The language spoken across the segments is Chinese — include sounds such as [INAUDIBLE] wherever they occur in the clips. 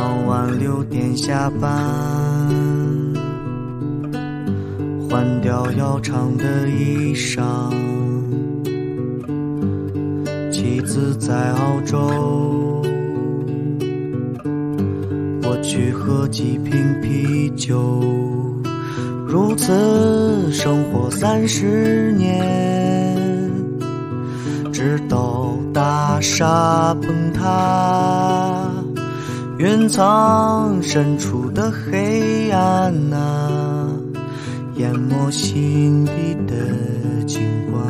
傍晚六点下班，换掉要长的衣裳。妻子在澳洲，我去喝几瓶啤酒。如此生活三十年，直到大厦崩塌，云层深处的黑暗啊，淹没心底的景观。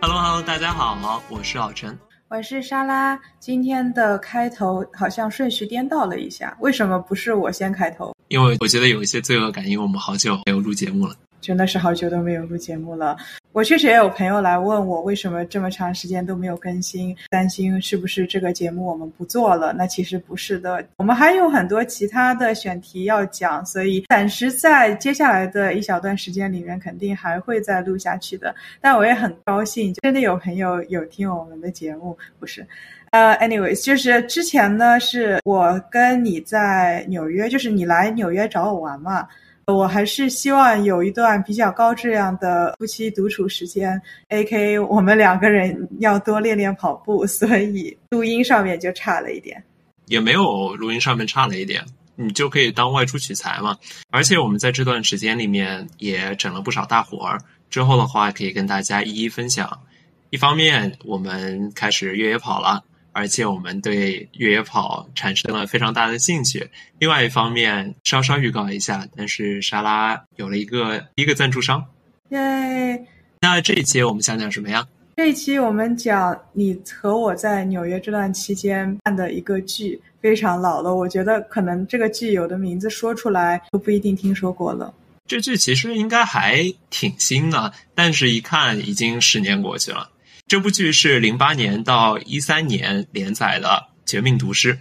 Hello Hello，大家好，我是老陈。我是莎拉。今天的开头好像顺序颠倒了一下，为什么不是我先开头？因为我觉得有一些罪恶感，因为我们好久没有录节目了。真的是好久都没有录节目了。我确实也有朋友来问我，为什么这么长时间都没有更新，担心是不是这个节目我们不做了？那其实不是的，我们还有很多其他的选题要讲，所以暂时在接下来的一小段时间里面，肯定还会再录下去的。但我也很高兴，真的有朋友有听我们的节目，不是？呃、a n y w a y s 就是之前呢，是我跟你在纽约，就是你来纽约找我玩嘛。我还是希望有一段比较高质量的夫妻独处时间，A.K. 我们两个人要多练练跑步，[LAUGHS] 所以录音上面就差了一点。也没有录音上面差了一点，你就可以当外出取材嘛。而且我们在这段时间里面也整了不少大活儿，之后的话可以跟大家一一分享。一方面，我们开始越野跑了。而且我们对越野跑产生了非常大的兴趣。另外一方面，稍稍预告一下，但是莎拉有了一个一个赞助商。耶！那这一期我们想讲什么呀？这一期我们讲你和我在纽约这段期间看的一个剧，非常老了。我觉得可能这个剧有的名字说出来都不一定听说过了。这剧其实应该还挺新的，但是一看已经十年过去了。这部剧是零八年到一三年连载的《绝命毒师》。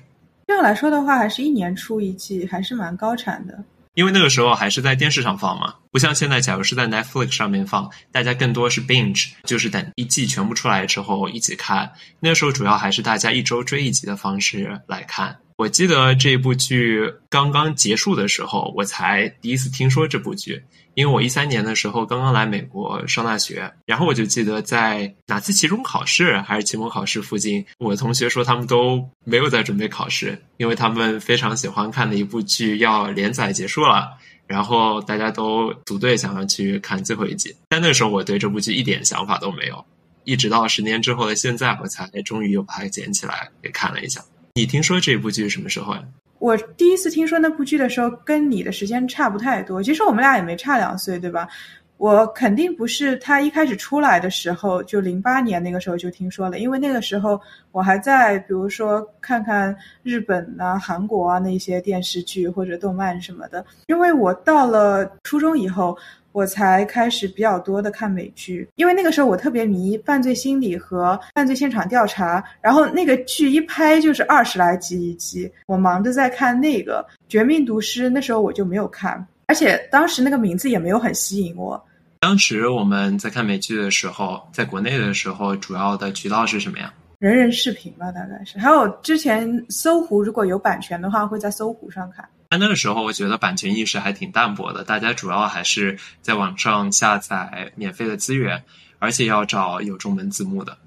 这样来说的话，还是一年出一季，还是蛮高产的。因为那个时候还是在电视上放嘛，不像现在，假如是在 Netflix 上面放，大家更多是 binge，就是等一季全部出来之后一起看。那个时候主要还是大家一周追一集的方式来看。我记得这部剧刚刚结束的时候，我才第一次听说这部剧。因为我一三年的时候刚刚来美国上大学，然后我就记得在哪次期中考试还是期末考试附近，我的同学说他们都没有在准备考试，因为他们非常喜欢看的一部剧要连载结束了，然后大家都组队想要去看最后一集。但那时候我对这部剧一点想法都没有，一直到十年之后的现在，我才终于又把它捡起来给看了一下。你听说这部剧什么时候呀？我第一次听说那部剧的时候，跟你的时间差不太多。其实我们俩也没差两岁，对吧？我肯定不是他一开始出来的时候，就零八年那个时候就听说了，因为那个时候我还在，比如说看看日本啊、韩国啊那些电视剧或者动漫什么的。因为我到了初中以后。我才开始比较多的看美剧，因为那个时候我特别迷犯罪心理和犯罪现场调查，然后那个剧一拍就是二十来集一集，我忙着在看那个《绝命毒师》，那时候我就没有看，而且当时那个名字也没有很吸引我。当时我们在看美剧的时候，在国内的时候，主要的渠道是什么呀？人人视频吧，大概是。还有之前搜狐如果有版权的话，会在搜狐上看。但那个时候，我觉得版权意识还挺淡薄的，大家主要还是在网上下载免费的资源，而且要找有中文字幕的。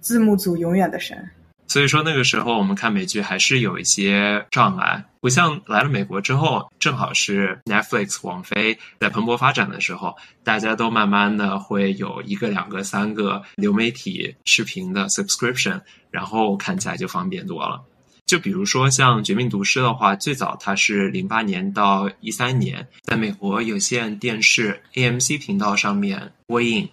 字幕组永远的神。所以说那个时候我们看美剧还是有一些障碍，不像来了美国之后，正好是 Netflix、网飞在蓬勃发展的时候，大家都慢慢的会有一个、两个、三个流媒体视频的 subscription，然后看起来就方便多了。就比如说像《绝命毒师》的话，最早它是零八年到一三年在美国有线电视 AMC 频道上面播映，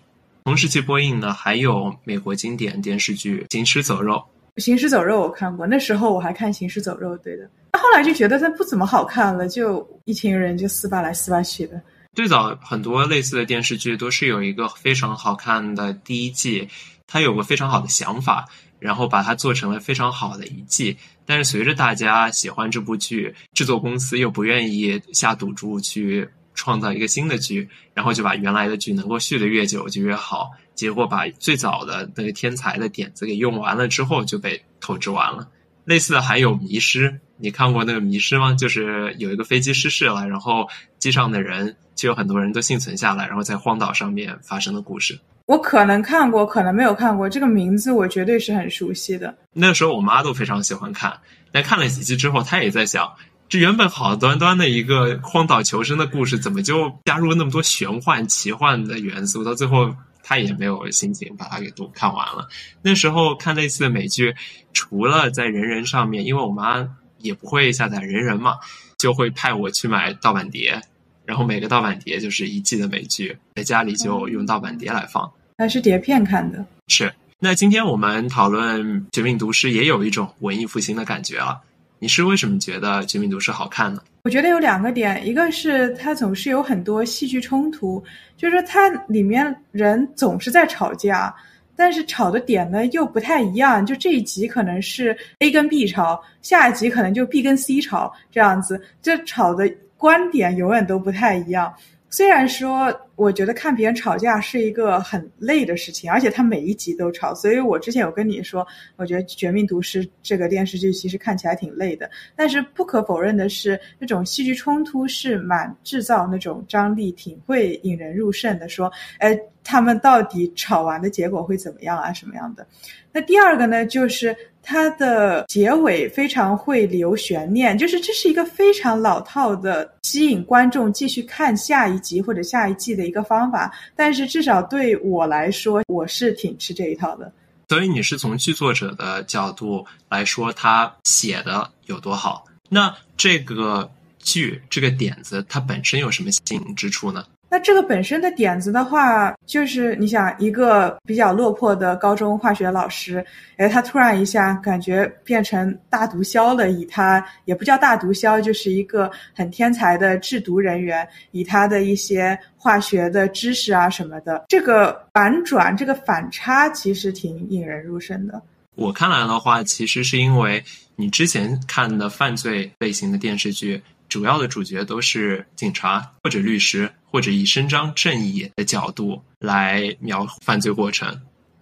同时期播映呢还有美国经典电视剧《行尸走肉》。《行尸走肉》我看过，那时候我还看《行尸走肉》，对的。后来就觉得它不怎么好看了，就一群人就撕巴来撕巴去的。最早很多类似的电视剧都是有一个非常好看的第一季，它有个非常好的想法，然后把它做成了非常好的一季。但是随着大家喜欢这部剧，制作公司又不愿意下赌注去创造一个新的剧，然后就把原来的剧能够续得越久就越好。结果把最早的那个天才的点子给用完了之后，就被透支完了。类似的还有《迷失》，你看过那个《迷失》吗？就是有一个飞机失事了，然后机上的人就有很多人都幸存下来，然后在荒岛上面发生的故事。我可能看过，可能没有看过。这个名字我绝对是很熟悉的。那时候我妈都非常喜欢看，但看了几集之后，她也在想，这原本好端端的一个荒岛求生的故事，怎么就加入了那么多玄幻、奇幻的元素？到最后。他也没有心情把它给读看完了。那时候看类似的美剧，除了在人人上面，因为我妈也不会下载人人嘛，就会派我去买盗版碟，然后每个盗版碟就是一季的美剧，在家里就用盗版碟来放。还是碟片看的。是。那今天我们讨论《绝命毒师》，也有一种文艺复兴的感觉啊。你是为什么觉得《绝命毒师》好看呢？我觉得有两个点，一个是它总是有很多戏剧冲突，就是说它里面人总是在吵架，但是吵的点呢又不太一样。就这一集可能是 A 跟 B 吵，下一集可能就 B 跟 C 吵，这样子，这吵的观点永远都不太一样。虽然说。我觉得看别人吵架是一个很累的事情，而且他每一集都吵，所以我之前有跟你说，我觉得《绝命毒师》这个电视剧其实看起来挺累的。但是不可否认的是，那种戏剧冲突是蛮制造那种张力，挺会引人入胜的。说，哎，他们到底吵完的结果会怎么样啊？什么样的？那第二个呢，就是它的结尾非常会留悬念，就是这是一个非常老套的吸引观众继续看下一集或者下一季的。一个方法，但是至少对我来说，我是挺吃这一套的。所以你是从剧作者的角度来说，他写的有多好？那这个剧这个点子，它本身有什么吸引之处呢？那这个本身的点子的话，就是你想一个比较落魄的高中化学老师，哎，他突然一下感觉变成大毒枭了。以他也不叫大毒枭，就是一个很天才的制毒人员。以他的一些化学的知识啊什么的，这个反转，这个反差，其实挺引人入胜的。我看来的话，其实是因为你之前看的犯罪类型的电视剧。主要的主角都是警察或者律师，或者以伸张正义的角度来描犯罪过程。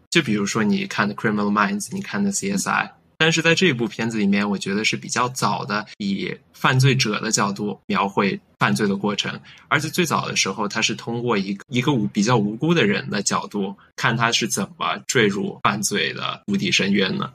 就比如说你看的《Criminal Minds》，你看的 CSI。但是在这部片子里面，我觉得是比较早的以犯罪者的角度描绘犯罪的过程。而且最早的时候，他是通过一个一个无比较无辜的人的角度，看他是怎么坠入犯罪的无底深渊呢？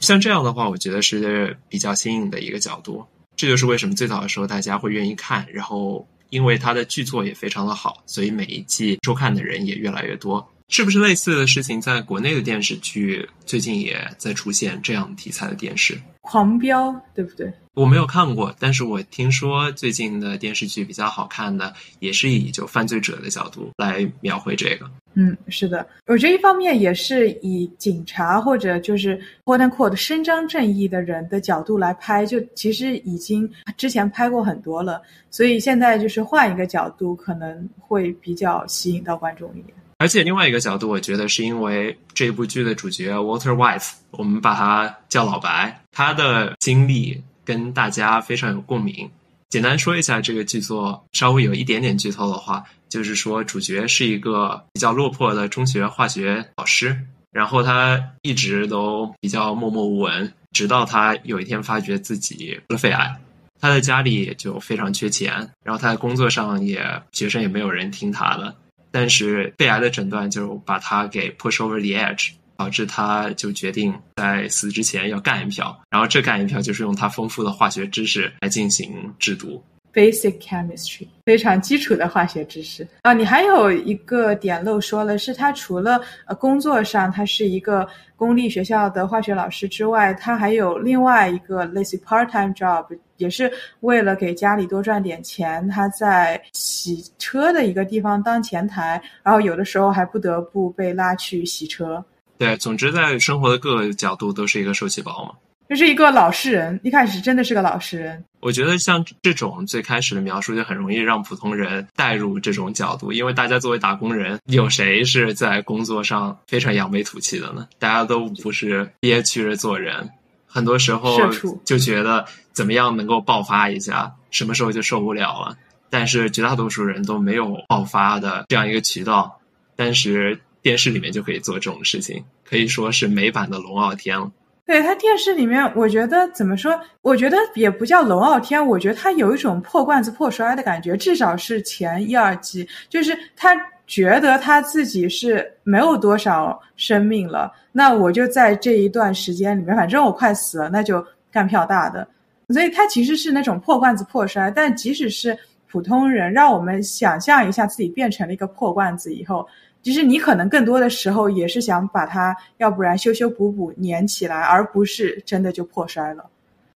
像这样的话，我觉得是比较新颖的一个角度。这就是为什么最早的时候大家会愿意看，然后因为它的剧作也非常的好，所以每一季收看的人也越来越多。是不是类似的事情在国内的电视剧最近也在出现这样题材的电视？狂飙，对不对？我没有看过，但是我听说最近的电视剧比较好看的，也是以就犯罪者的角度来描绘这个。嗯，是的，我觉得一方面也是以警察或者就是 quote unquote 伸张正义的人的角度来拍，就其实已经之前拍过很多了，所以现在就是换一个角度，可能会比较吸引到观众一点。而且另外一个角度，我觉得是因为这部剧的主角 Walter White，我们把他叫老白，他的经历跟大家非常有共鸣。简单说一下这个剧作，稍微有一点点剧透的话。就是说，主角是一个比较落魄的中学化学老师，然后他一直都比较默默无闻，直到他有一天发觉自己得了肺癌，他的家里就非常缺钱，然后他在工作上也学生也没有人听他的，但是肺癌的诊断就把他给 push over the edge，导致他就决定在死之前要干一票，然后这干一票就是用他丰富的化学知识来进行制毒。Basic chemistry 非常基础的化学知识啊！你还有一个点漏说了，是他除了呃工作上他是一个公立学校的化学老师之外，他还有另外一个类似 part time job，也是为了给家里多赚点钱。他在洗车的一个地方当前台，然后有的时候还不得不被拉去洗车。对，总之在生活的各个角度都是一个受气包嘛。这是一个老实人，一开始真的是个老实人。我觉得像这种最开始的描述就很容易让普通人带入这种角度，因为大家作为打工人，有谁是在工作上非常扬眉吐气的呢？大家都不是憋屈着做人，很多时候就觉得怎么样能够爆发一下，什么时候就受不了了。但是绝大多数人都没有爆发的这样一个渠道，但是电视里面就可以做这种事情，可以说是美版的龙傲天了。对他电视里面，我觉得怎么说？我觉得也不叫龙傲天，我觉得他有一种破罐子破摔的感觉，至少是前一二季，就是他觉得他自己是没有多少生命了，那我就在这一段时间里面，反正我快死了，那就干票大的。所以他其实是那种破罐子破摔，但即使是普通人，让我们想象一下自己变成了一个破罐子以后。其实你可能更多的时候也是想把它，要不然修修补补粘起来，而不是真的就破摔了。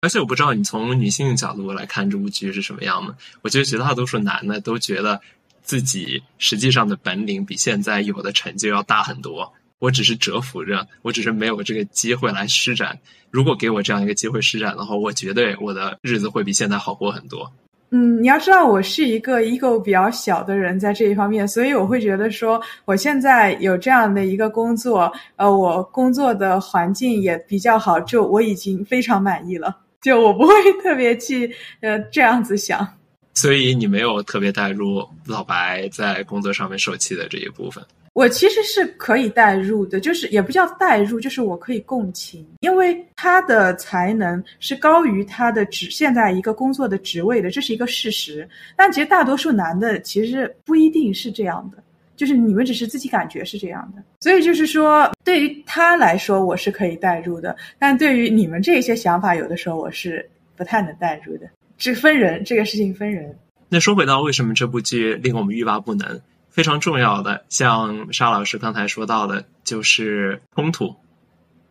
而且我不知道你从女性的角度来看这部剧是什么样的。我觉得绝大多数男的都觉得自己实际上的本领比现在有的成就要大很多。我只是蛰伏着，我只是没有这个机会来施展。如果给我这样一个机会施展的话，我绝对我的日子会比现在好过很多。嗯，你要知道，我是一个 ego 比较小的人，在这一方面，所以我会觉得说，我现在有这样的一个工作，呃，我工作的环境也比较好，就我已经非常满意了，就我不会 [LAUGHS] 特别去呃这样子想。所以你没有特别带入老白在工作上面受气的这一部分。我其实是可以代入的，就是也不叫代入，就是我可以共情，因为他的才能是高于他的职现在一个工作的职位的，这是一个事实。但其实大多数男的其实不一定是这样的，就是你们只是自己感觉是这样的。所以就是说，对于他来说我是可以代入的，但对于你们这些想法，有的时候我是不太能代入的。这分人，这个事情分人。那说回到为什么这部剧令我们欲罢不能？非常重要的，像沙老师刚才说到的，就是冲突。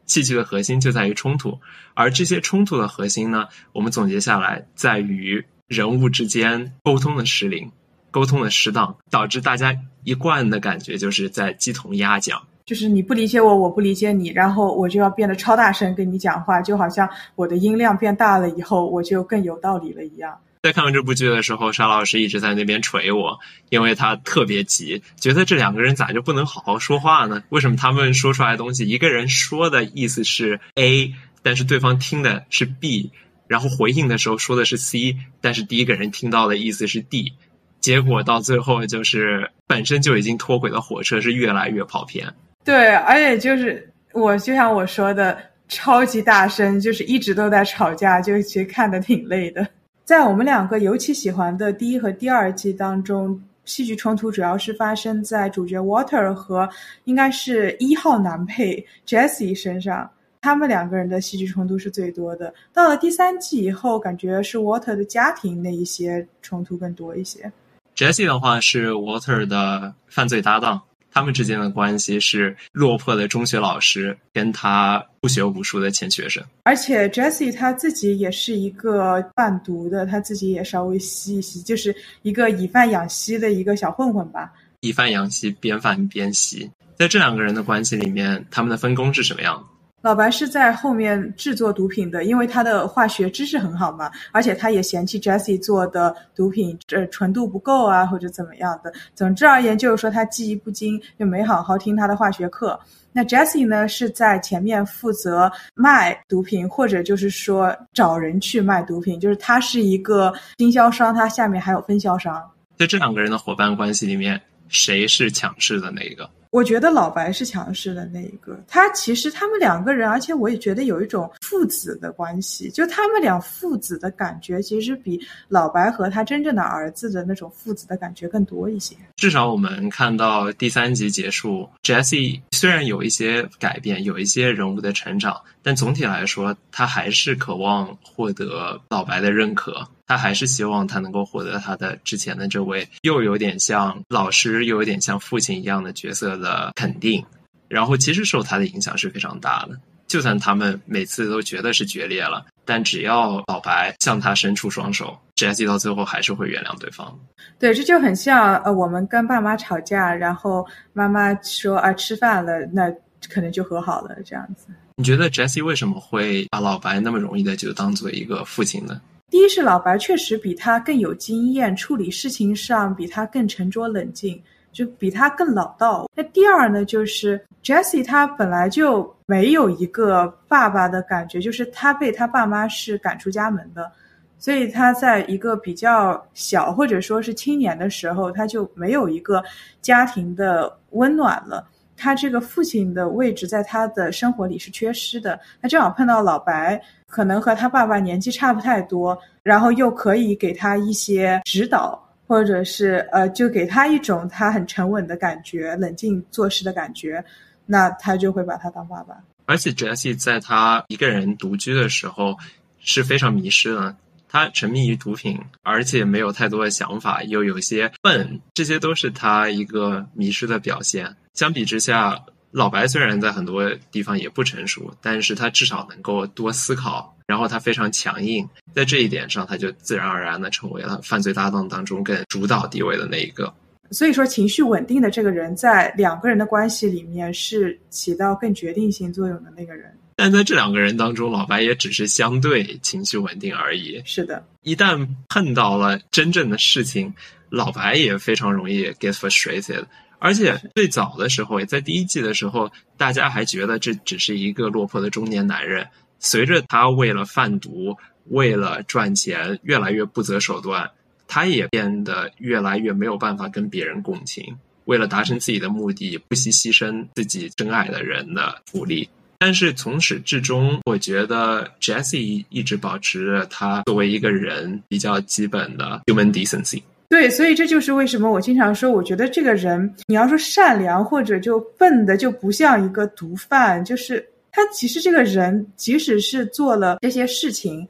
戏剧的核心就在于冲突，而这些冲突的核心呢，我们总结下来，在于人物之间沟通的失灵、沟通的失当，导致大家一贯的感觉就是在鸡同鸭讲，就是你不理解我，我不理解你，然后我就要变得超大声跟你讲话，就好像我的音量变大了以后，我就更有道理了一样。在看完这部剧的时候，沙老师一直在那边锤我，因为他特别急，觉得这两个人咋就不能好好说话呢？为什么他们说出来的东西，一个人说的意思是 A，但是对方听的是 B，然后回应的时候说的是 C，但是第一个人听到的意思是 D，结果到最后就是本身就已经脱轨的火车是越来越跑偏。对，而且就是我就像我说的，超级大声，就是一直都在吵架，就其实看的挺累的。在我们两个尤其喜欢的第一和第二季当中，戏剧冲突主要是发生在主角 Water 和应该是一号男配 Jesse 身上，他们两个人的戏剧冲突是最多的。到了第三季以后，感觉是 Water 的家庭那一些冲突更多一些。Jesse 的话是 Water 的犯罪搭档。他们之间的关系是落魄的中学老师跟他不学无术的前学生，而且 Jesse 他自己也是一个贩毒的，他自己也稍微吸一吸，就是一个以贩养吸的一个小混混吧。以贩养吸，边贩边吸，在这两个人的关系里面，他们的分工是什么样的？老白是在后面制作毒品的，因为他的化学知识很好嘛，而且他也嫌弃 Jessie 做的毒品这纯度不够啊，或者怎么样的。总之而言，就是说他技艺不精，就没好好听他的化学课。那 Jessie 呢，是在前面负责卖毒品，或者就是说找人去卖毒品，就是他是一个经销商，他下面还有分销商。在这两个人的伙伴关系里面，谁是强势的那一个？我觉得老白是强势的那一个，他其实他们两个人，而且我也觉得有一种父子的关系，就他们俩父子的感觉，其实比老白和他真正的儿子的那种父子的感觉更多一些。至少我们看到第三集结束，Jesse 虽然有一些改变，有一些人物的成长，但总体来说，他还是渴望获得老白的认可。他还是希望他能够获得他的之前的这位又有点像老师又有点像父亲一样的角色的肯定，然后其实受他的影响是非常大的。就算他们每次都觉得是决裂了，但只要老白向他伸出双手，Jesse 到最后还是会原谅对方。对，这就很像呃，我们跟爸妈吵架，然后妈妈说啊吃饭了，那可能就和好了这样子。你觉得 Jesse 为什么会把老白那么容易的就当做一个父亲呢？第一是老白确实比他更有经验，处理事情上比他更沉着冷静。就比他更老道。那第二呢，就是 Jesse 他本来就没有一个爸爸的感觉，就是他被他爸妈是赶出家门的，所以他在一个比较小或者说是青年的时候，他就没有一个家庭的温暖了。他这个父亲的位置在他的生活里是缺失的。他正好碰到老白，可能和他爸爸年纪差不太多，然后又可以给他一些指导，或者是呃，就给他一种他很沉稳的感觉，冷静做事的感觉，那他就会把他当爸爸。而且 Jesse 在他一个人独居的时候是非常迷失的。他沉迷于毒品，而且没有太多的想法，又有些笨，这些都是他一个迷失的表现。相比之下，老白虽然在很多地方也不成熟，但是他至少能够多思考，然后他非常强硬，在这一点上，他就自然而然的成为了犯罪搭档当中更主导地位的那一个。所以说，情绪稳定的这个人，在两个人的关系里面是起到更决定性作用的那个人。但在这两个人当中，老白也只是相对情绪稳定而已。是的，一旦碰到了真正的事情，老白也非常容易 get frustrated。而且最早的时候，也在第一季的时候，大家还觉得这只是一个落魄的中年男人。随着他为了贩毒、为了赚钱，越来越不择手段，他也变得越来越没有办法跟别人共情。为了达成自己的目的，不惜牺牲自己真爱的人的福利。但是从始至终，我觉得 Jesse 一直保持着他作为一个人比较基本的 human decency。对，所以这就是为什么我经常说，我觉得这个人，你要说善良或者就笨的，就不像一个毒贩。就是他其实这个人，即使是做了这些事情，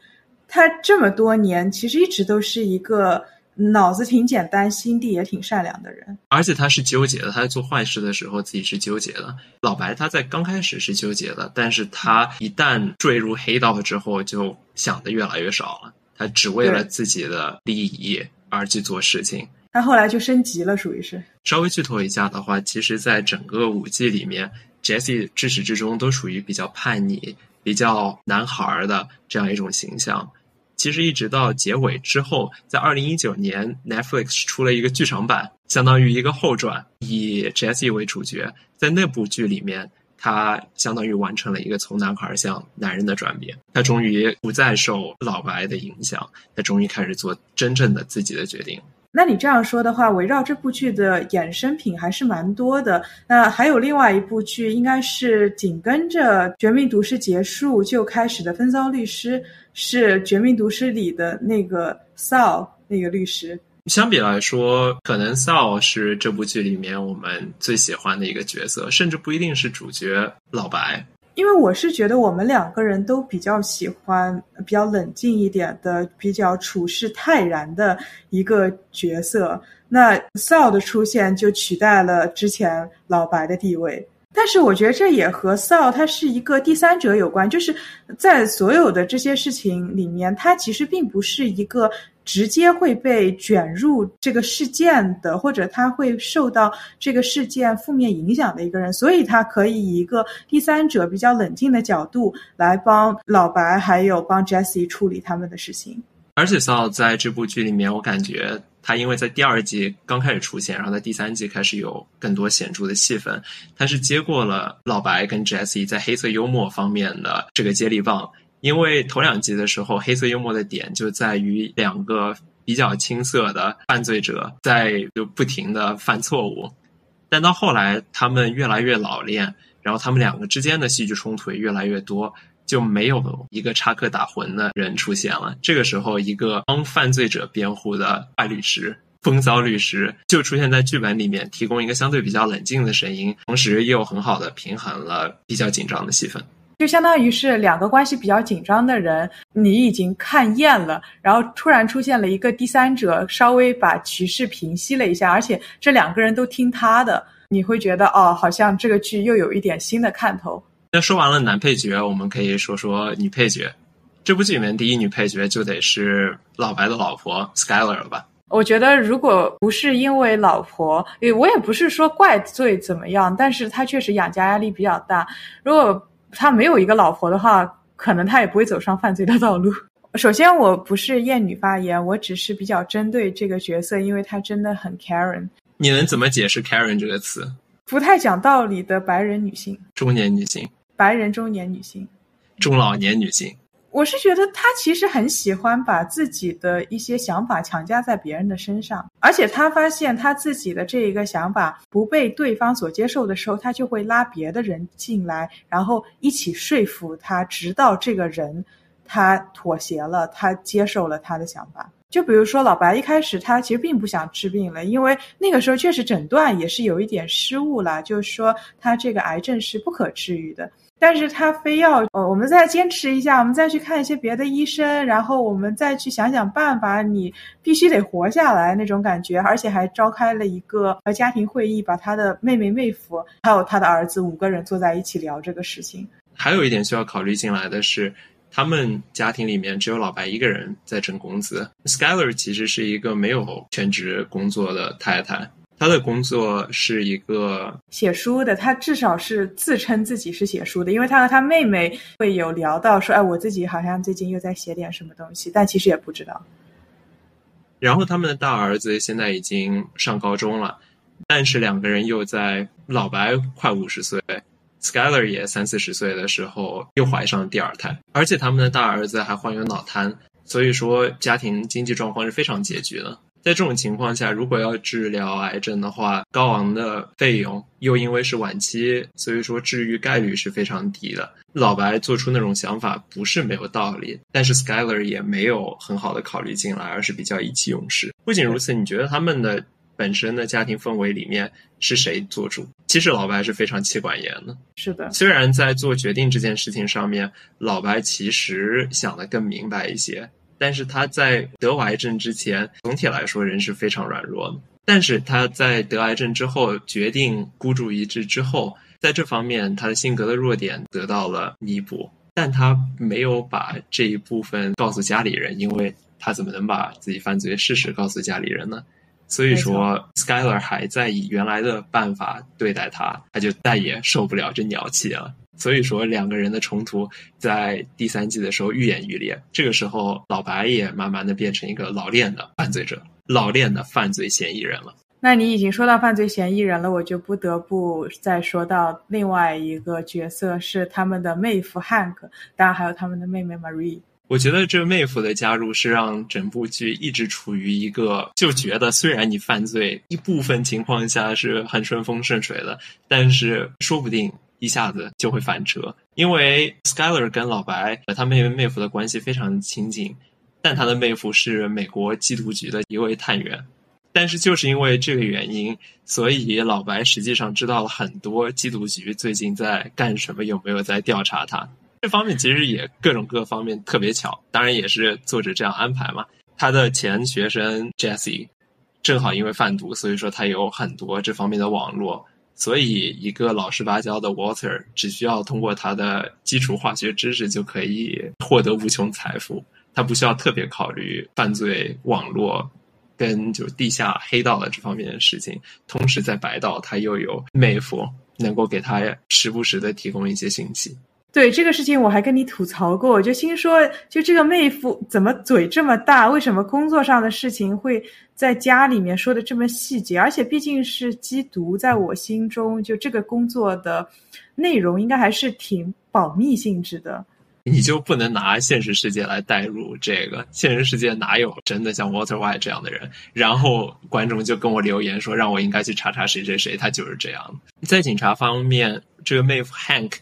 他这么多年其实一直都是一个。脑子挺简单，心地也挺善良的人，而且他是纠结的。他在做坏事的时候，自己是纠结的。老白他在刚开始是纠结的，但是他一旦坠入黑道之后，就想的越来越少了。他只为了自己的利益而去做事情。他后来就升级了，属于是。稍微剧透一下的话，其实，在整个五季里面，Jesse 至始至终都属于比较叛逆、比较男孩的这样一种形象。其实一直到结尾之后，在二零一九年，Netflix 出了一个剧场版，相当于一个后传，以 Jesse 为主角。在那部剧里面，他相当于完成了一个从男孩向男人的转变。他终于不再受老白的影响，他终于开始做真正的自己的决定。那你这样说的话，围绕这部剧的衍生品还是蛮多的。那还有另外一部剧，应该是紧跟着《绝命毒师》结束就开始的《风骚律师》。是《绝命毒师》里的那个 Saul 那个律师。相比来说，可能 Saul 是这部剧里面我们最喜欢的一个角色，甚至不一定是主角老白。因为我是觉得我们两个人都比较喜欢比较冷静一点的、比较处事泰然的一个角色。那 Saul 的出现就取代了之前老白的地位。但是我觉得这也和 Saul 他是一个第三者有关，就是在所有的这些事情里面，他其实并不是一个直接会被卷入这个事件的，或者他会受到这个事件负面影响的一个人，所以他可以以一个第三者比较冷静的角度来帮老白还有帮 Jesse 处理他们的事情。而且 sal 在这部剧里面，我感觉。他因为在第二季刚开始出现，然后在第三季开始有更多显著的戏份。他是接过了老白跟 Jesse 在黑色幽默方面的这个接力棒。因为头两集的时候，黑色幽默的点就在于两个比较青涩的犯罪者在就不停的犯错误，但到后来他们越来越老练，然后他们两个之间的戏剧冲突也越来越多。就没有一个插科打诨的人出现了。这个时候，一个帮犯罪者辩护的坏律师、风骚律师就出现在剧本里面，提供一个相对比较冷静的声音，同时又很好的平衡了比较紧张的气氛。就相当于是两个关系比较紧张的人，你已经看厌了，然后突然出现了一个第三者，稍微把局势平息了一下，而且这两个人都听他的，你会觉得哦，好像这个剧又有一点新的看头。那说完了男配角，我们可以说说女配角。这部剧里面第一女配角就得是老白的老婆 Skyler 了吧？我觉得如果不是因为老婆，我也不是说怪罪怎么样，但是他确实养家压力比较大。如果他没有一个老婆的话，可能他也不会走上犯罪的道路。[LAUGHS] 首先，我不是厌女发言，我只是比较针对这个角色，因为他真的很 Karen。你能怎么解释 Karen 这个词？不太讲道理的白人女性，中年女性，白人中年女性，中老年女性。我是觉得他其实很喜欢把自己的一些想法强加在别人的身上，而且他发现他自己的这一个想法不被对方所接受的时候，他就会拉别的人进来，然后一起说服他，直到这个人他妥协了，他接受了他的想法。就比如说老白一开始他其实并不想治病了，因为那个时候确实诊断也是有一点失误了，就是说他这个癌症是不可治愈的。但是他非要呃，我们再坚持一下，我们再去看一些别的医生，然后我们再去想想办法，你必须得活下来那种感觉，而且还召开了一个呃家庭会议，把他的妹妹、妹夫还有他的儿子五个人坐在一起聊这个事情。还有一点需要考虑进来的是。他们家庭里面只有老白一个人在挣工资。Skyler 其实是一个没有全职工作的太太，她的工作是一个写书的。他至少是自称自己是写书的，因为他和他妹妹会有聊到说：“哎，我自己好像最近又在写点什么东西。”但其实也不知道。然后他们的大儿子现在已经上高中了，但是两个人又在老白快五十岁。Skyler 也三四十岁的时候又怀上了第二胎，而且他们的大儿子还患有脑瘫，所以说家庭经济状况是非常拮据的。在这种情况下，如果要治疗癌症的话，高昂的费用又因为是晚期，所以说治愈概率是非常低的。老白做出那种想法不是没有道理，但是 Skyler 也没有很好的考虑进来，而是比较意气用事。不仅如此，你觉得他们的？本身的家庭氛围里面是谁做主？其实老白是非常妻管严的。是的，虽然在做决定这件事情上面，老白其实想的更明白一些，但是他在得癌症之前，总体来说人是非常软弱的。但是他在得癌症之后，决定孤注一掷之后，在这方面他的性格的弱点得到了弥补，但他没有把这一部分告诉家里人，因为他怎么能把自己犯罪事实告诉家里人呢？所以说，Skyler 还在以原来的办法对待他，他就再也受不了这鸟气了。所以说，两个人的冲突在第三季的时候愈演愈烈。这个时候，老白也慢慢的变成一个老练的犯罪者，老练的犯罪嫌疑人了。那你已经说到犯罪嫌疑人了，我就不得不再说到另外一个角色，是他们的妹夫 Hank，当然还有他们的妹妹 Marie。我觉得这妹夫的加入是让整部剧一直处于一个就觉得，虽然你犯罪一部分情况下是很顺风顺水的，但是说不定一下子就会翻车。因为 Skyler 跟老白和他妹妹妹夫的关系非常亲近，但他的妹夫是美国缉毒局的一位探员，但是就是因为这个原因，所以老白实际上知道了很多缉毒局最近在干什么，有没有在调查他。这方面其实也各种各方面特别巧，当然也是作者这样安排嘛。他的前学生 Jesse 正好因为贩毒，所以说他有很多这方面的网络，所以一个老实巴交的 water 只需要通过他的基础化学知识就可以获得无穷财富，他不需要特别考虑犯罪网络跟就是地下黑道的这方面的事情。同时在白道，他又有妹夫能够给他时不时的提供一些信息。对这个事情，我还跟你吐槽过，我就心说，就这个妹夫怎么嘴这么大？为什么工作上的事情会在家里面说的这么细节？而且毕竟是缉毒，在我心中，就这个工作的内容应该还是挺保密性质的。你就不能拿现实世界来代入这个？现实世界哪有真的像 water white 这样的人？然后观众就跟我留言说，让我应该去查查谁谁谁，他就是这样。在警察方面，这个妹夫 Hank。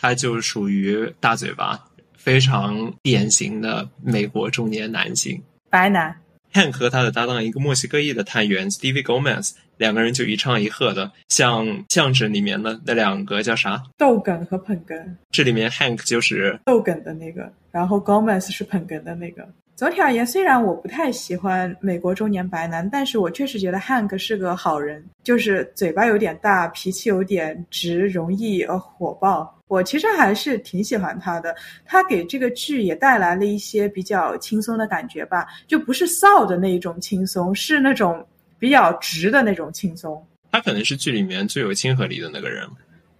他就属于大嘴巴，非常典型的美国中年男性，白男。Hank 和他的搭档一个墨西哥裔的探员 Stevie Gomez，两个人就一唱一和的，像相声里面的那两个叫啥？逗哏和捧哏。这里面 Hank 就是逗哏的那个，然后 Gomez 是捧哏的那个。总体而言，虽然我不太喜欢美国中年白男，但是我确实觉得汉克是个好人，就是嘴巴有点大，脾气有点直，容易呃火爆。我其实还是挺喜欢他的，他给这个剧也带来了一些比较轻松的感觉吧，就不是臊的那一种轻松，是那种比较直的那种轻松。他可能是剧里面最有亲和力的那个人。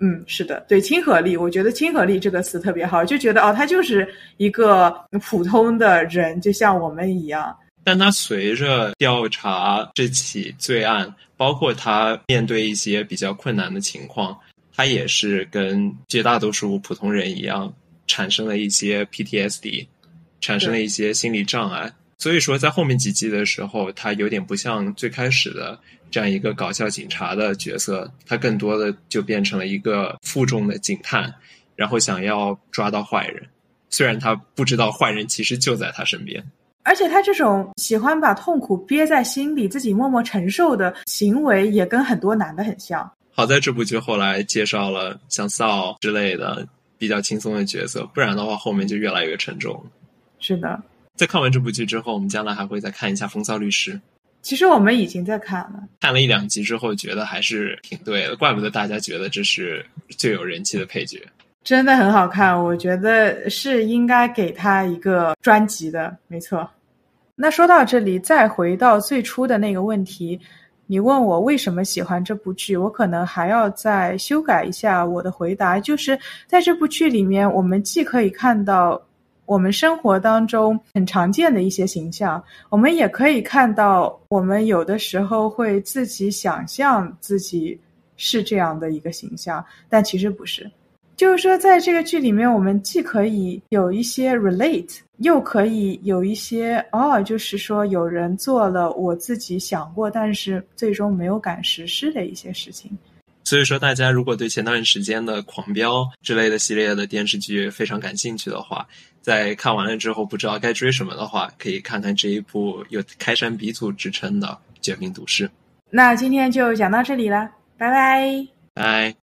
嗯，是的，对亲和力，我觉得亲和力这个词特别好，就觉得哦，他就是一个普通的人，就像我们一样。但他随着调查这起罪案，包括他面对一些比较困难的情况，他也是跟绝大多数普通人一样，产生了一些 PTSD，产生了一些心理障碍。所以说，在后面几季的时候，他有点不像最开始的这样一个搞笑警察的角色，他更多的就变成了一个负重的警探，然后想要抓到坏人。虽然他不知道坏人其实就在他身边，而且他这种喜欢把痛苦憋在心里，自己默默承受的行为，也跟很多男的很像。好在这部剧后来介绍了像骚之类的比较轻松的角色，不然的话后面就越来越沉重。是的，在看完这部剧之后，我们将来还会再看一下《风骚律师》。其实我们已经在看了，看了一两集之后，觉得还是挺对的，怪不得大家觉得这是最有人气的配角。真的很好看，我觉得是应该给他一个专辑的，没错。那说到这里，再回到最初的那个问题，你问我为什么喜欢这部剧，我可能还要再修改一下我的回答。就是在这部剧里面，我们既可以看到我们生活当中很常见的一些形象，我们也可以看到我们有的时候会自己想象自己是这样的一个形象，但其实不是。就是说，在这个剧里面，我们既可以有一些 relate，又可以有一些哦，就是说有人做了我自己想过，但是最终没有敢实施的一些事情。所以说，大家如果对前段时间的《狂飙》之类的系列的电视剧非常感兴趣的话，在看完了之后不知道该追什么的话，可以看看这一部有开山鼻祖之称的《绝命毒师》。那今天就讲到这里了，拜拜。拜。